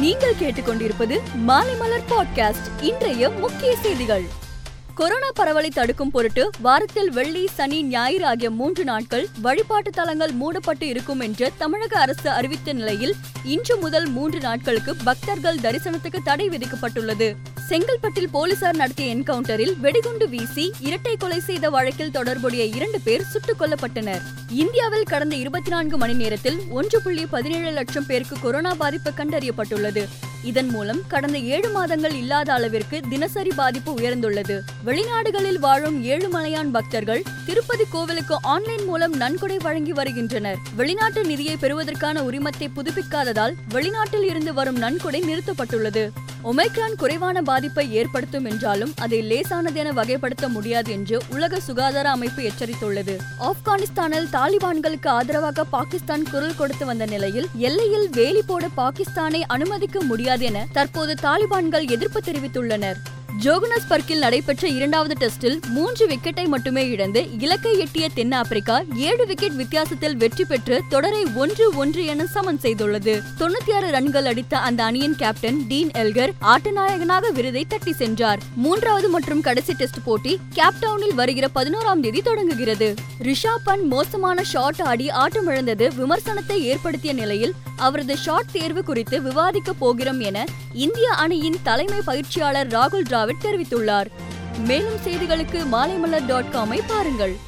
நீங்கள் கேட்டுக்கொண்டிருப்பது மாலைமலர் பாட்காஸ்ட் இன்றைய முக்கிய செய்திகள். கொரோனா பரவலை தடுக்கும் பொருட்டு வாரத்தில் வெள்ளி சனி ஞாயிறு ஆகிய மூன்று நாட்கள் வழிபாட்டு தலங்கள் மூடப்பட்டு இருக்கும் என்று தமிழக அரசு அறிவித்த நிலையில் இன்று முதல் மூன்று நாட்களுக்கு பக்தர்கள் தரிசனத்துக்கு தடை விதிக்கப்பட்டுள்ளது. செங்கல்பட்டில் போலீசார் நடத்திய என்கவுண்டரில் வெடிகுண்டு வீசி இரட்டை கொலை செய்த வழக்கில் தொடர்புடைய இரண்டு பேர் சுட்டுக் கொல்லப்பட்டனர். இந்தியாவில் கடந்த இருபத்தி நான்கு மணி நேரத்தில் ஒன்று புள்ளி பதினேழு லட்சம் பேருக்கு கொரோனா பாதிப்பு கண்டறியப்பட்டுள்ளது. இதன் மூலம் கடந்த ஏழு மாதங்கள் இல்லாத அளவிற்கு தினசரி பாதிப்பு உயர்ந்துள்ளது. வெளிநாடுகளில் வாழும் ஏழு மலையான் பக்தர்கள் திருப்பதி கோவிலுக்கு ஆன்லைன் மூலம் நன்கொடை வழங்கி வருகின்றனர். வெளிநாட்டு நிதியை பெறுவதற்கான உரிமத்தை புதுப்பிக்காததால் வெளிநாட்டில் இருந்து வரும் நன்கொடை நிறுத்தப்பட்டுள்ளது. ஒமைக்ரான் குறைவான பாதிப்பை ஏற்படுத்தும் என்றாலும் அதை லேசானதென வகைப்படுத்த முடியாது என்று உலக சுகாதார அமைப்பு எச்சரித்துள்ளது. ஆப்கானிஸ்தானில் தாலிபான்களுக்கு ஆதரவாக பாகிஸ்தான் குரல் கொடுத்து வந்த நிலையில் எல்லையில் வேலி போட பாகிஸ்தானை அனுமதிக்க முடியாது என தற்போது தாலிபான்கள் எதிர்ப்பு தெரிவித்துள்ளனர். ஜோகனஸ்பர்க்கில் நடைபெற்ற இரண்டாவது டெஸ்டில் மூன்று விக்கெட்டை மட்டுமே இழந்து இலக்கை எட்டிய தென்னாப்பிரிக்கா ஏழு விக்கெட் வித்தியாசத்தில் வெற்றி பெற்று தொடரை ஒன்று ஒன்று என சமன் செய்துள்ளது. தொண்ணூத்தி ஆறு ரன்கள் அடித்த அந்த அணியின் கேப்டன் டீன் எல்கர் ஆட்டநாயகனாக விருதை தட்டி சென்றார். மூன்றாவது மற்றும் கடைசி டெஸ்ட் போட்டி கேப்டவுனில் வருகிற பதினோராம் தேதி தொடங்குகிறது. ரிஷா பன் மோசமான ஷாட் ஆடி ஆட்டமிழந்தது விமர்சனத்தை ஏற்படுத்திய நிலையில் அவரது ஷாட் தேர்வு குறித்து விவாதிக்க போகிறோம் என இந்திய அணியின் தலைமை பயிற்சியாளர் ராகுல் டிராவிட் தெரிவித்துள்ளார். மேலும் செய்திகளுக்கு மாலைமலர் டாட் காமை பாருங்கள்.